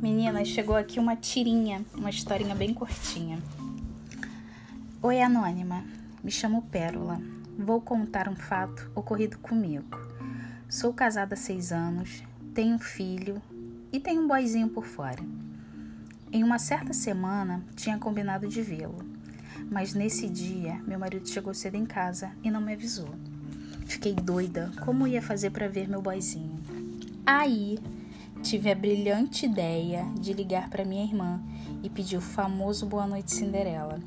Meninas, chegou aqui uma tirinha, uma historinha bem curtinha. Oi, Anônima. Me chamo Pérola. Vou contar um fato ocorrido comigo. Sou casada há seis anos, tenho um filho e tenho um boizinho por fora. Em uma certa semana, tinha combinado de vê-lo, mas nesse dia, meu marido chegou cedo em casa e não me avisou. Fiquei doida como ia fazer para ver meu boizinho. Aí, tive a brilhante ideia de ligar para minha irmã e pedir o famoso Boa Noite Cinderela,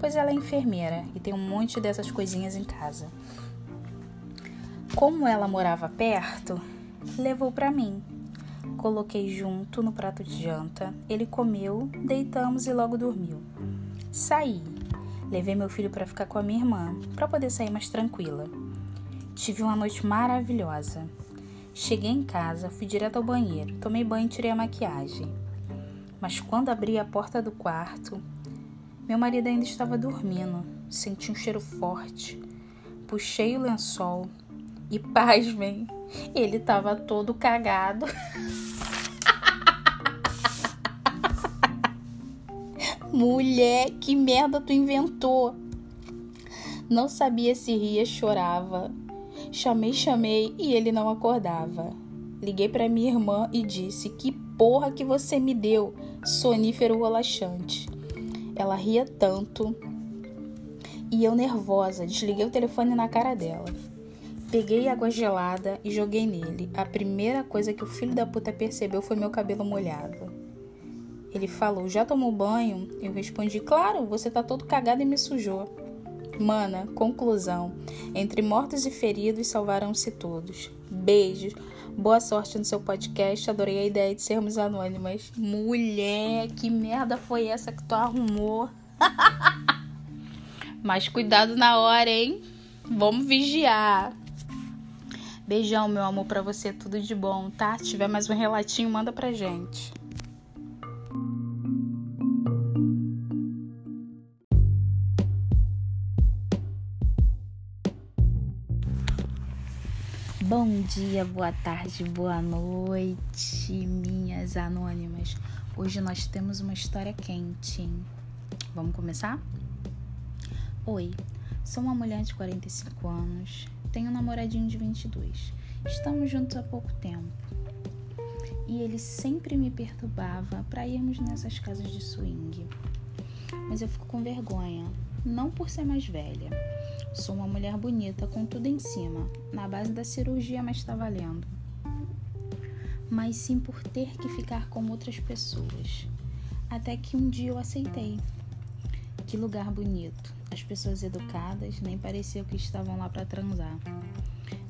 pois ela é enfermeira e tem um monte dessas coisinhas em casa. Como ela morava perto, levou para mim. Coloquei junto no prato de janta, ele comeu, deitamos e logo dormiu. Saí. Levei meu filho para ficar com a minha irmã, para poder sair mais tranquila. Tive uma noite maravilhosa. Cheguei em casa, fui direto ao banheiro, tomei banho e tirei a maquiagem. Mas quando abri a porta do quarto, meu marido ainda estava dormindo. Senti um cheiro forte. Puxei o lençol e, pasmem, ele estava todo cagado. Mulher, que merda tu inventou? Não sabia se ria, chorava. Chamei, chamei e ele não acordava. Liguei para minha irmã e disse: Que porra que você me deu? Sonífero relaxante. Ela ria tanto. E eu nervosa, desliguei o telefone na cara dela. Peguei água gelada e joguei nele. A primeira coisa que o filho da puta percebeu foi meu cabelo molhado. Ele falou: Já tomou banho? Eu respondi: Claro, você tá todo cagado e me sujou. Mana, conclusão. Entre mortos e feridos, salvaram-se todos. Beijos. Boa sorte no seu podcast. Adorei a ideia de sermos anônimas. Mulher, que merda foi essa que tu arrumou? Mas cuidado na hora, hein? Vamos vigiar. Beijão, meu amor, pra você. Tudo de bom, tá? Se tiver mais um relatinho, manda pra gente. Bom dia, boa tarde, boa noite, minhas anônimas. Hoje nós temos uma história quente. Vamos começar? Oi, sou uma mulher de 45 anos, tenho um namoradinho de 22. Estamos juntos há pouco tempo. E ele sempre me perturbava para irmos nessas casas de swing. Mas eu fico com vergonha, não por ser mais velha Sou uma mulher bonita, com tudo em cima, na base da cirurgia, mas está valendo. Mas sim por ter que ficar com outras pessoas. Até que um dia eu aceitei. Que lugar bonito. As pessoas educadas nem pareciam que estavam lá para transar.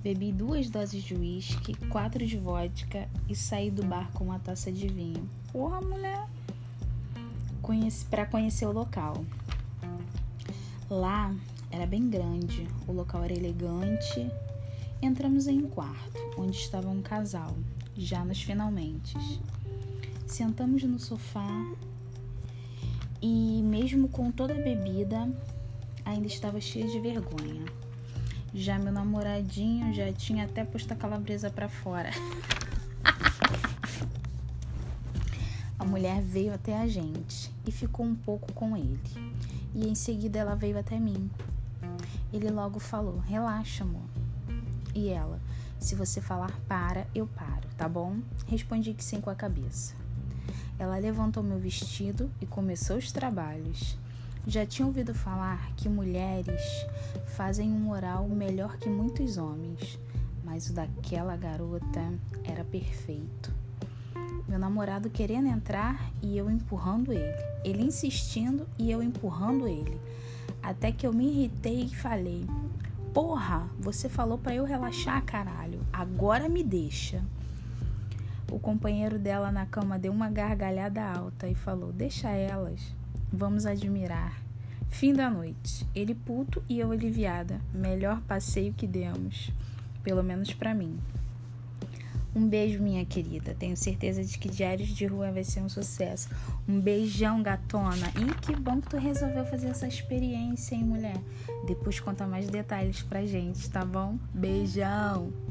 Bebi duas doses de uísque, quatro de vodka e saí do bar com uma taça de vinho. Porra, mulher! Conheci, para conhecer o local. Lá era bem grande, o local era elegante. Entramos em um quarto, onde estava um casal, já nos finalmente. Sentamos no sofá e, mesmo com toda a bebida, ainda estava cheia de vergonha. Já meu namoradinho já tinha até posto a calabresa para fora. a mulher veio até a gente e ficou um pouco com ele. E em seguida ela veio até mim ele logo falou: Relaxa, amor. E ela: Se você falar para, eu paro, tá bom? Respondi que sim com a cabeça. Ela levantou meu vestido e começou os trabalhos. Já tinha ouvido falar que mulheres fazem um oral melhor que muitos homens, mas o daquela garota era perfeito. Meu namorado querendo entrar e eu empurrando ele. Ele insistindo e eu empurrando ele. Até que eu me irritei e falei: Porra, você falou para eu relaxar, caralho. Agora me deixa. O companheiro dela na cama deu uma gargalhada alta e falou: Deixa elas, vamos admirar. Fim da noite. Ele puto e eu aliviada. Melhor passeio que demos. Pelo menos para mim. Um beijo, minha querida. Tenho certeza de que Diários de Rua vai ser um sucesso. Um beijão, gatona. E que bom que tu resolveu fazer essa experiência, hein, mulher? Depois conta mais detalhes pra gente, tá bom? Beijão!